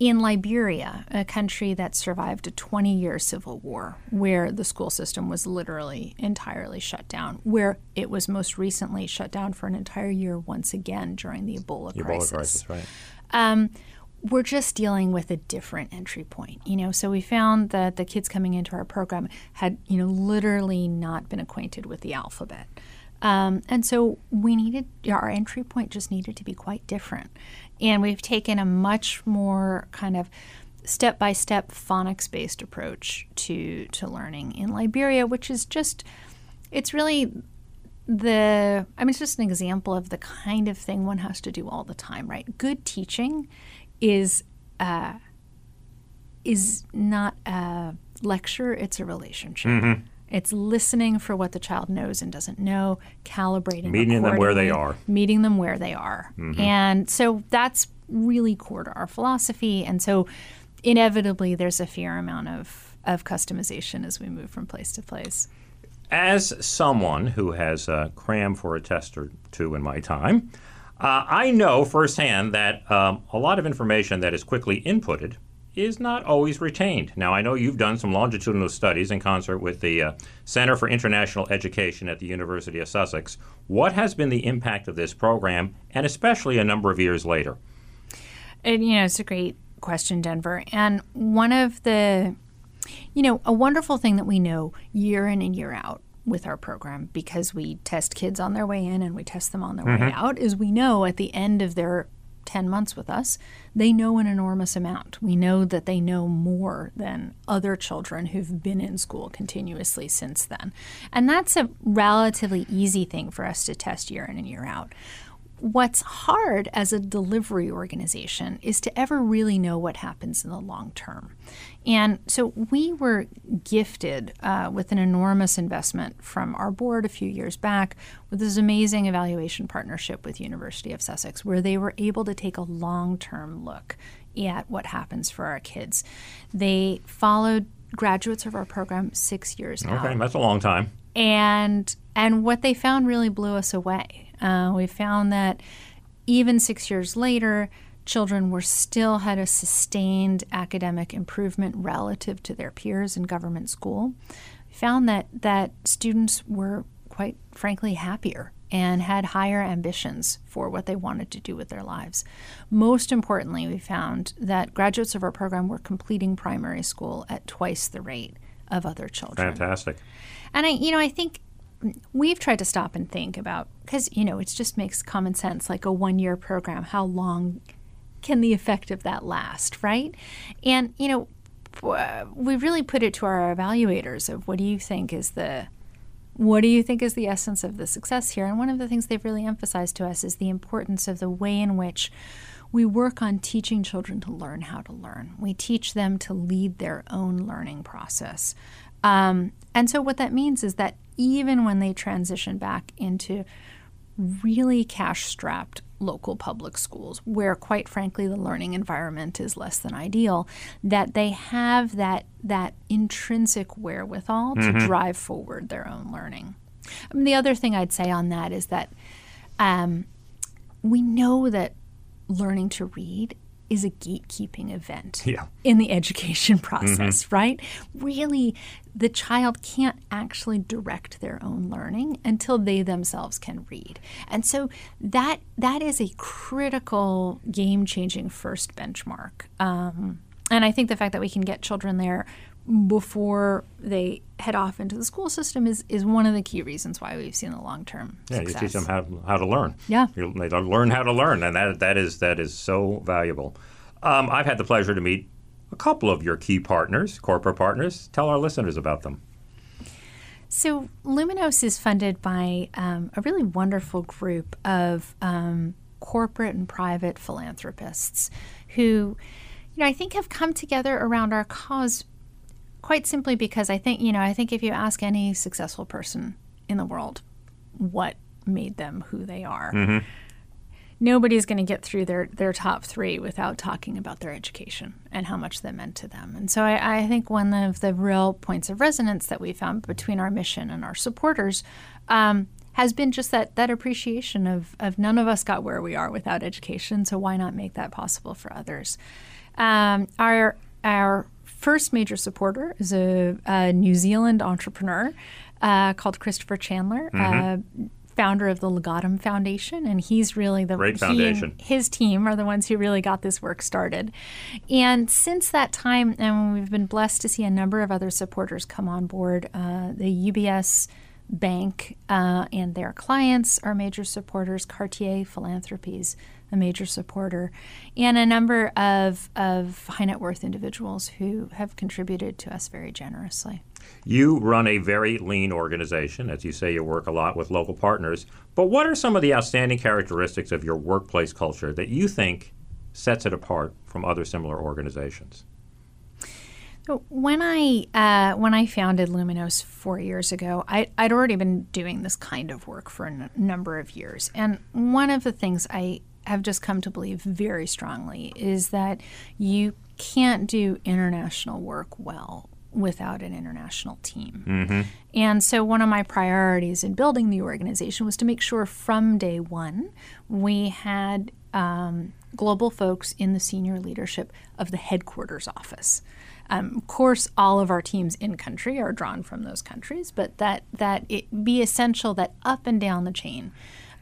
in Liberia, a country that survived a 20 year civil war, where the school system was literally entirely shut down, where it was most recently shut down for an entire year once again during the Ebola, Ebola crisis. crisis, right? Um, we're just dealing with a different entry point, you know. So we found that the kids coming into our program had, you know, literally not been acquainted with the alphabet. Um, and so we needed our entry point just needed to be quite different. And we've taken a much more kind of step by step phonics based approach to to learning in Liberia, which is just it's really the I mean it's just an example of the kind of thing one has to do all the time, right? Good teaching is uh, is not a lecture; it's a relationship. It's listening for what the child knows and doesn't know, calibrating, Meeting them where they are. meeting them where they are, and so that's really core to our philosophy. And so, inevitably, there's a fair amount of of customization as we move from place to place. As someone who has uh, crammed for a test or two in my time, uh, I know firsthand that um, a lot of information that is quickly inputted is not always retained. Now, I know you've done some longitudinal studies in concert with the uh, Center for International Education at the University of Sussex. What has been the impact of this program, and especially a number of years later? And you know, it's a great question, Denver. And one of the, you know, a wonderful thing that we know year in and year out with our program because we test kids on their way in and we test them on their way out is we know at the end of their 10 months with us, they know an enormous amount. We know that they know more than other children who've been in school continuously since then. And that's a relatively easy thing for us to test year in and year out. What's hard as a delivery organization is to ever really know what happens in the long term. And so we were gifted uh, with an enormous investment from our board a few years back with this amazing evaluation partnership with University of Sussex, where they were able to take a long-term look at what happens for our kids. They followed graduates of our program six years now Okay, that's a long time. and and what they found really blew us away. Uh, we found that even six years later, children were still had a sustained academic improvement relative to their peers in government school. We found that that students were quite frankly happier and had higher ambitions for what they wanted to do with their lives. Most importantly, we found that graduates of our program were completing primary school at twice the rate of other children. Fantastic. And I, you know, I think we've tried to stop and think about because you know it just makes common sense. Like a one-year program, how long can the effect of that last, right? And you know, we really put it to our evaluators of what do you think is the what do you think is the essence of the success here? And one of the things they've really emphasized to us is the importance of the way in which we work on teaching children to learn how to learn. We teach them to lead their own learning process. Um, and so, what that means is that even when they transition back into really cash strapped local public schools, where quite frankly the learning environment is less than ideal, that they have that, that intrinsic wherewithal to drive forward their own learning. I mean, the other thing I'd say on that is that um, we know that learning to read is a gatekeeping event Yeah. in the education [laughs] process, right? Really, the child can't actually direct their own learning until they themselves can read. And so that that is a critical game-changing first benchmark. Um, and I think the fact that we can get children there before they head off into the school system is, is one of the key reasons why we've seen the long-term Yeah, success. you teach them how, how to learn. Yeah. You, they learn how to learn, and that that is that is so valuable. Um, I've had the pleasure to meet a couple of your key partners, corporate partners. Tell our listeners about them. So, Luminos is funded by um, a really wonderful group of um, corporate and private philanthropists who, you know, I think have come together around our cause quite simply because I think, you know, I think if you ask any successful person in the world what made them who they are. Mm-hmm. Nobody's going to get through their, their top three without talking about their education and how much that meant to them. And so I, I think one of the real points of resonance that we found between our mission and our supporters um, has been just that that appreciation of, of none of us got where we are without education, so why not make that possible for others? Um, our our first major supporter is a, a New Zealand entrepreneur uh, called Christopher Chandler. Uh, founder of the Legatum Foundation, and he's really the Great foundation. his team are the ones who really got this work started. And since that time, and we've been blessed to see a number of other supporters come on board. Uh, the UBS Bank uh, and their clients are major supporters. Cartier Philanthropies, a major supporter, and a number of, of high net worth individuals who have contributed to us very generously. You run a very lean organization. As you say, you work a lot with local partners. But what are some of the outstanding characteristics of your workplace culture that you think sets it apart from other similar organizations? So when I uh, when I founded Luminos four years ago, I, I'd already been doing this kind of work for a n- number of years, and one of the things I have just come to believe very strongly is that you can't do international work well without an international team. And so, one of my priorities in building the organization was to make sure from day one we had um, global folks in the senior leadership of the headquarters office. Um, of course, all of our teams in country are drawn from those countries, but that that it be essential that up and down the chain,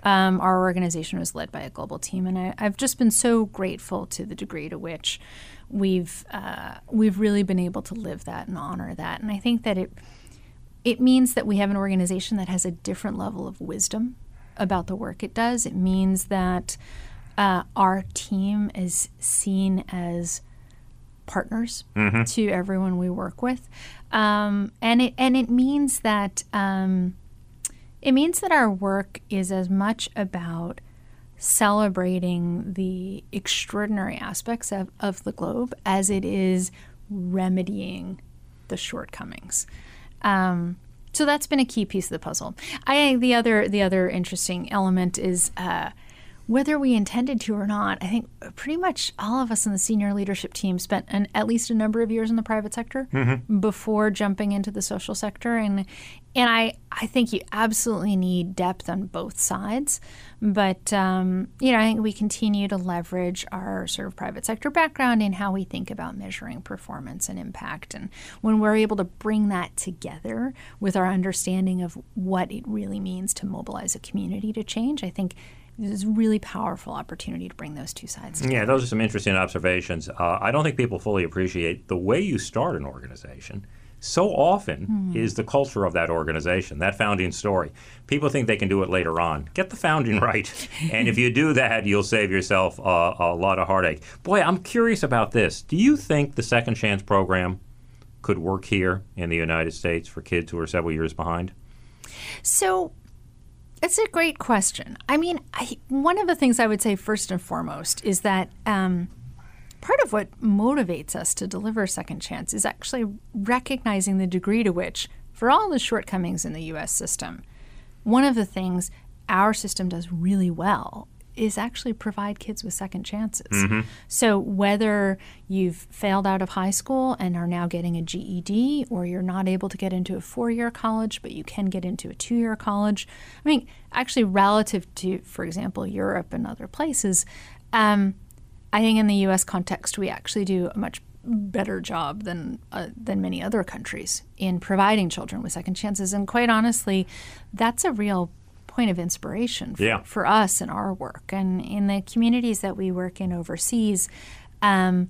um, our organization was led by a global team, and I, I've just been so grateful to the degree to which we've uh, we've really been able to live that and honor that. And I think that it it means that we have an organization that has a different level of wisdom about the work it does. It means that uh, our team is seen as partners to everyone we work with, um, and it and it means that um, it means that our work is as much about celebrating the extraordinary aspects of, of the globe as it is remedying the shortcomings. Um, so that's been a key piece of the puzzle. I the other the other interesting element is uh, whether we intended to or not. I think pretty much all of us in the senior leadership team spent an, at least a number of years in the private sector before jumping into the social sector, and and I I think you absolutely need depth on both sides. But um, you know, I think we continue to leverage our sort of private sector background in how we think about measuring performance and impact. And when we're able to bring that together with our understanding of what it really means to mobilize a community to change, I think there's a really powerful opportunity to bring those two sides together. Yeah, those are some interesting observations. Uh, I don't think people fully appreciate the way you start an organization. So often is the culture of that organization, that founding story. People think they can do it later on. Get the founding [laughs] right. and if you do that, you'll save yourself uh, a lot of heartache. Boy, I'm curious about this. Do you think the Second Chance program could work here in the United States for kids who are several years behind? So it's a great question. I mean, I, one of the things I would say first and foremost is that um, part of what motivates us to deliver Second Chance is actually recognizing the degree to which, for all the shortcomings in the U.S. system, one of the things our system does really well is actually provide kids with second chances. So whether you've failed out of high school and are now getting a GED, or you're not able to get into a four-year college, but you can get into a two-year college. I mean, actually, relative to, for example, Europe and other places, um, I think in the U.S. context, we actually do a much better job than uh, than many other countries in providing children with second chances. And quite honestly, that's a real point of inspiration for, Yeah. for us in our work and in the communities that we work in overseas. Um,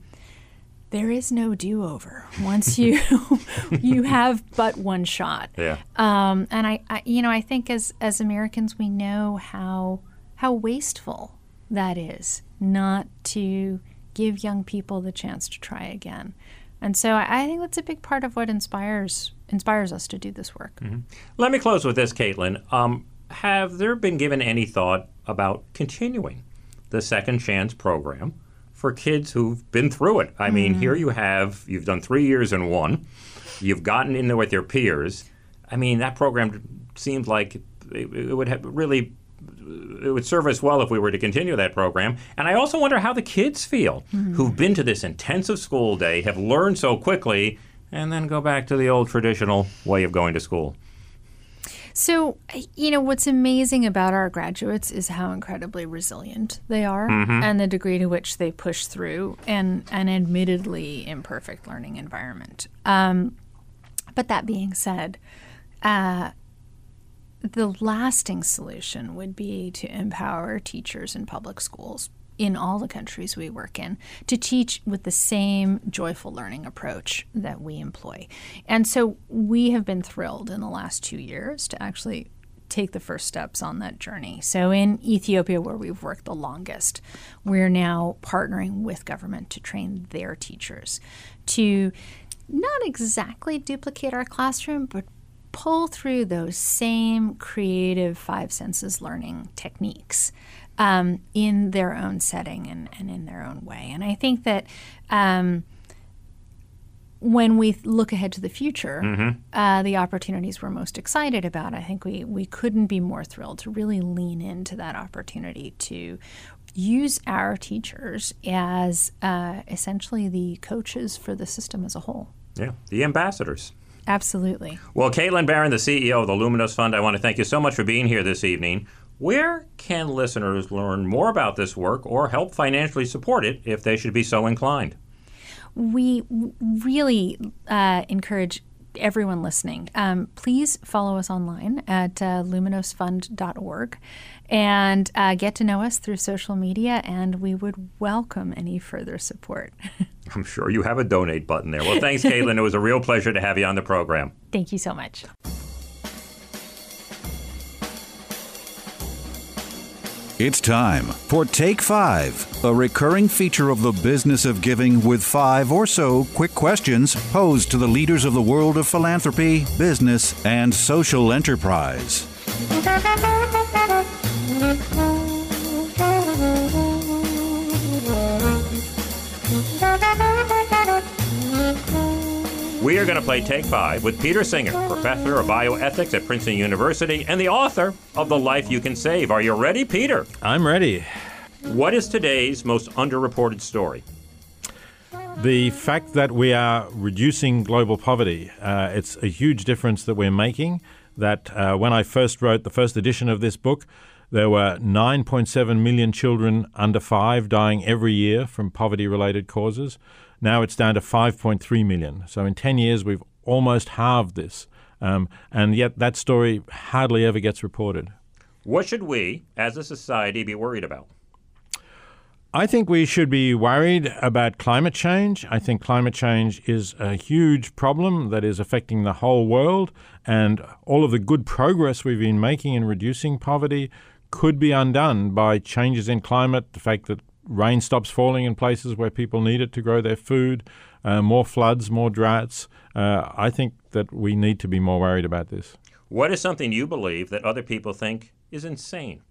there is no do-over once you [laughs] [laughs] you have but one shot. Yeah. Um, and I, I, you know, I think as as Americans, we know how how wasteful that is not to give young people the chance to try again. And so I, I think that's a big part of what inspires inspires us to do this work. Let me close with this, Caitlin. Um, have there been given any thought about continuing the Second Chance program for kids who've been through it? I mean, here you have, you've done three years in one, you've gotten in there with your peers. I mean, that program seems like it, it would have really it would serve us well if we were to continue that program. And I also wonder how the kids feel mm-hmm. who've been to this intensive school day, have learned so quickly, and then go back to the old traditional way of going to school. So, you know, what's amazing about our graduates is how incredibly resilient they are mm-hmm. and the degree to which they push through an, an admittedly imperfect learning environment. Um, but that being said, uh, the lasting solution would be to empower teachers in public schools in all the countries we work in to teach with the same joyful learning approach that we employ. And so we have been thrilled in the last two years to actually take the first steps on that journey. So in Ethiopia, where we've worked the longest, we're now partnering with government to train their teachers to not exactly duplicate our classroom, but pull through those same creative five senses learning techniques um, in their own setting and, and, in their own way. And I think that um, when we look ahead to the future, mm-hmm. uh, the opportunities we're most excited about, I think we, we couldn't be more thrilled to really lean into that opportunity to use our teachers as uh, essentially the coaches for the system as a whole. Yeah, the ambassadors. Absolutely. Well, Caitlin Baron, the CEO of the Luminos Fund, I want to thank you so much for being here this evening. Where can listeners learn more about this work or help financially support it if they should be so inclined? We really uh, encourage everyone listening, um, please follow us online at uh, luminosfund.org and uh, get to know us through social media, and we would welcome any further support. [laughs] I'm sure you have a donate button there. Well, thanks, Caitlin. it was a real pleasure to have you on the program. Thank you so much. It's time for Take Five, a recurring feature of the business of giving with five or so quick questions posed to the leaders of the world of philanthropy, business, and social enterprise. We are going to play Take Five with Peter Singer, professor of bioethics at Princeton University and the author of The Life You Can Save. Are you ready, Peter? I'm ready. What is today's most underreported story? The fact that we are reducing global poverty. Uh, it's a huge difference that we're making. That uh, when I first wrote the first edition of this book, there were 9.7 million children under five dying every year from poverty related causes. Now it's down to 5.3 million. So in 10 years, we've almost halved this. Um, and yet that story hardly ever gets reported. What should we, as a society, be worried about? I think we should be worried about climate change. I think climate change is a huge problem that is affecting the whole world, and all of the good progress we've been making in reducing poverty could be undone by changes in climate, the fact that rain stops falling in places where people need it to grow their food, uh, more floods, more droughts. Uh, I think that we need to be more worried about this. What is something you believe that other people think is insane?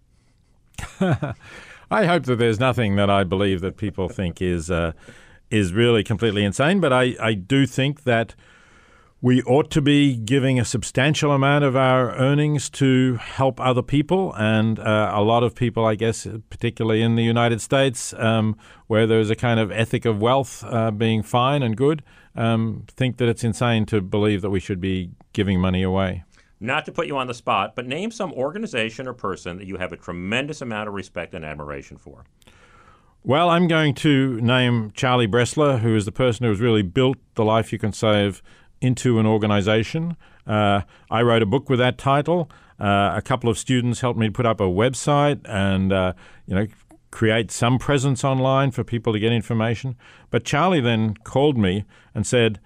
[laughs] I hope that there's nothing that I believe that people think is uh, is really completely insane, but I, I do think that we ought to be giving a substantial amount of our earnings to help other people. And uh, a lot of people, I guess, particularly in the United States, um, where there's a kind of ethic of wealth uh, being fine and good, um, think that it's insane to believe that we should be giving money away. Not to put you on the spot, but name some organization or person that you have a tremendous amount of respect and admiration for. Well, I'm going to name Charlie Bressler, who is the person who has really built the life you can save into an organization. Uh, I wrote a book with that title. Uh, a couple of students helped me put up a website and uh, you know create some presence online for people to get information. But Charlie then called me and said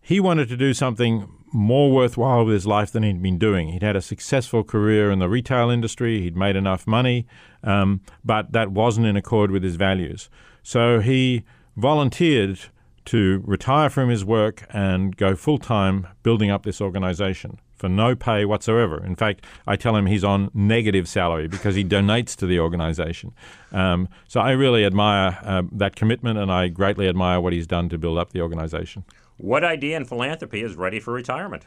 he wanted to do something more worthwhile with his life than he'd been doing. He'd had a successful career in the retail industry, he'd made enough money, um, but that wasn't in accord with his values. So he volunteered to retire from his work and go full time building up this organization for no pay whatsoever. In fact, I tell him he's on negative salary because he donates to the organization. Um, so I really admire uh, that commitment and I greatly admire what he's done to build up the organization. What idea in philanthropy is ready for retirement?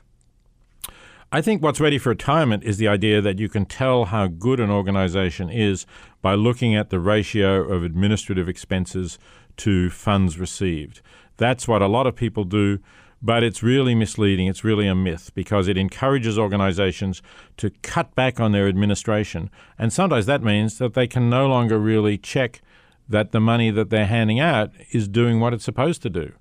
I think what's ready for retirement is the idea that you can tell how good an organization is by looking at the ratio of administrative expenses to funds received. That's what a lot of people do, but it's really misleading. It's really a myth because it encourages organizations to cut back on their administration. And sometimes that means that they can no longer really check that the money that they're handing out is doing what it's supposed to do.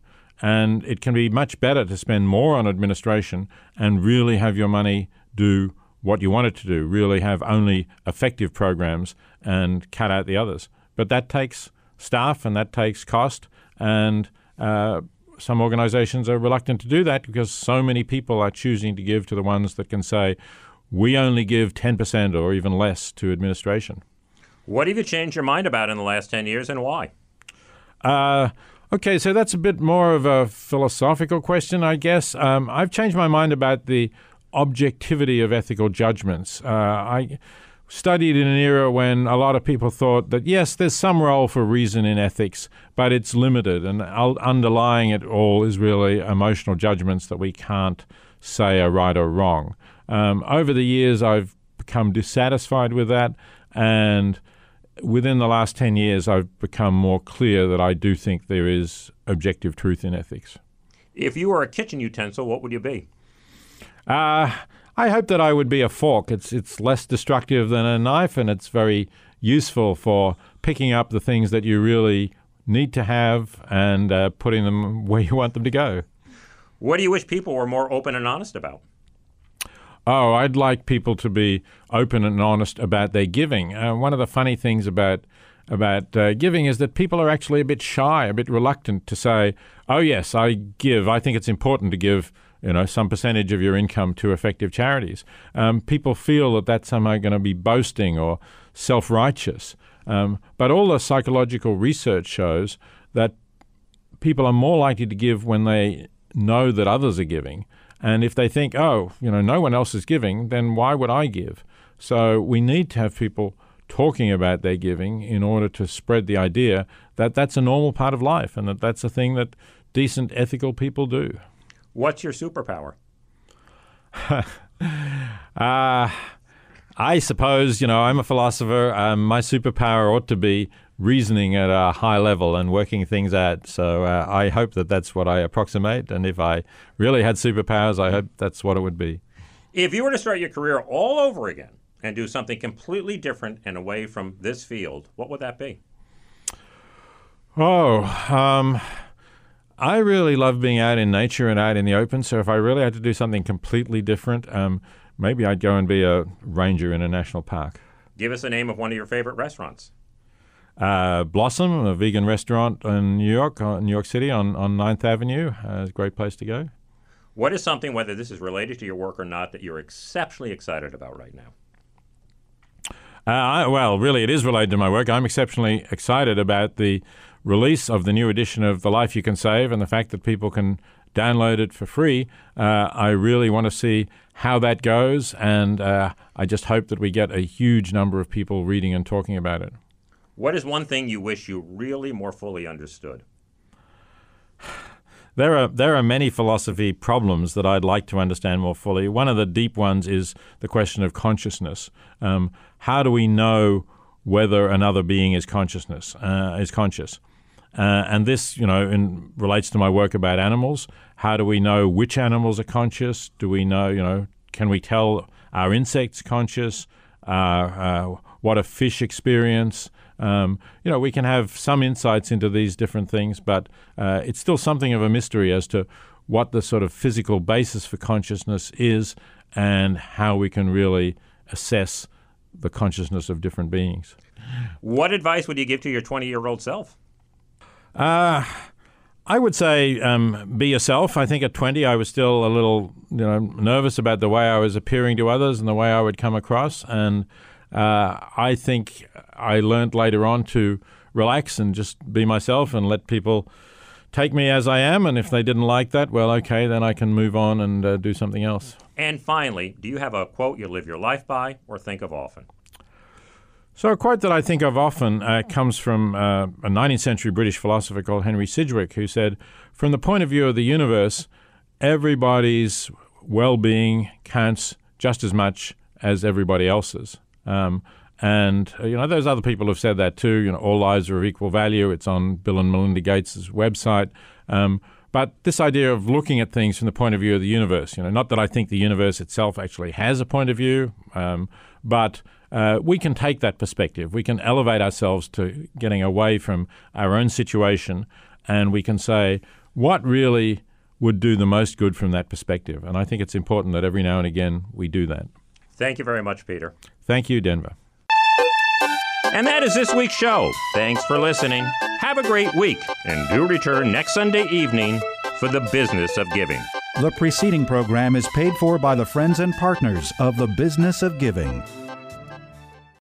And it can be much better to spend more on administration and really have your money do what you want it to do, really have only effective programs and cut out the others. But that takes staff and that takes cost. And uh, some organizations are reluctant to do that because so many people are choosing to give to the ones that can say, we only give 10% or even less to administration. What have you changed your mind about in the last 10 years and why? Uh, Okay, so that's a bit more of a philosophical question, I guess. Um, I've changed my mind about the objectivity of ethical judgments. Uh, I studied in an era when a lot of people thought that yes, there's some role for reason in ethics, but it's limited, and underlying it all is really emotional judgments that we can't say are right or wrong. Um, over the years, I've become dissatisfied with that, and within the last 10 years, I've become more clear that I do think there is objective truth in ethics. If you were a kitchen utensil, what would you be? Uh, I hope that I would be a fork. It's, it's less destructive than a knife, and it's very useful for picking up the things that you really need to have and uh, putting them where you want them to go. What do you wish people were more open and honest about? Oh, I'd like people to be open and honest about their giving. Uh, one of the funny things about about uh, giving is that people are actually a bit shy, a bit reluctant to say, "Oh yes, I give. I think it's important to give." You know, some percentage of your income to effective charities. Um, people feel that that's somehow going to be boasting or self-righteous. Um, but all the psychological research shows that people are more likely to give when they know that others are giving and if they think, oh, you know, no one else is giving, then why would I give? So we need to have people talking about their giving in order to spread the idea that that's a normal part of life and that that's a thing that decent, ethical people do. What's your superpower? [laughs] uh, I suppose, you know, I'm a philosopher. Um, my superpower ought to be reasoning at a high level and working things out. So uh, I hope that that's what I approximate. And if I really had superpowers, I hope that's what it would be. If you were to start your career all over again and do something completely different and away from this field, what would that be? Oh, um, I really love being out in nature and out in the open. So if I really had to do something completely different, um, maybe I'd go and be a ranger in a national park. Give us the name of one of your favorite restaurants. Uh, Blossom, a vegan restaurant in New York, uh, New York City, on on 9th Avenue. Uh, it's a great place to go. What is something, whether this is related to your work or not, that you're exceptionally excited about right now? Uh, I, well, really, it is related to my work. I'm exceptionally excited about the release of the new edition of The Life You Can Save and the fact that people can download it for free. Uh, I really want to see how that goes, and uh, I just hope that we get a huge number of people reading and talking about it. What is one thing you wish you really more fully understood? [sighs] There are there are many philosophy problems that I'd like to understand more fully. One of the deep ones is the question of consciousness. Um, how do we know whether another being is consciousness uh, is conscious? Uh, and this, you know, in, relates to my work about animals. How do we know which animals are conscious? Do we know, you know, can we tell are insects conscious? Uh, uh what a fish experience? Um, you know, we can have some insights into these different things, but uh, it's still something of a mystery as to what the sort of physical basis for consciousness is and how we can really assess the consciousness of different beings. What advice would you give to your 20 year old self? Uh, I would say um, be yourself. I think at 20, I was still a little you know, nervous about the way I was appearing to others and the way I would come across. And uh, I think I learned later on to relax and just be myself and let people take me as I am. And if they didn't like that, well, okay, then I can move on and uh, do something else. And finally, do you have a quote you live your life by or think of often? So, a quote that I think of often uh, comes from uh, a 19th century British philosopher called Henry Sidgwick, who said, From the point of view of the universe, everybody's well being counts just as much as everybody else's. Um, and uh, you know, those other people have said that too. You know, all lives are of equal value. It's on Bill and Melinda Gates' website. Um, but this idea of looking at things from the point of view of the universe, you know, not that I think the universe itself actually has a point of view, um, but uh, we can take that perspective. We can elevate ourselves to getting away from our own situation, and we can say what really would do the most good from that perspective. And I think it's important that every now and again we do that. Thank you very much, Peter. Thank you, Denver. And that is this week's show. Thanks for listening. Have a great week, and do return next Sunday evening for the business of giving. The preceding program is paid for by the friends and partners of the business of giving.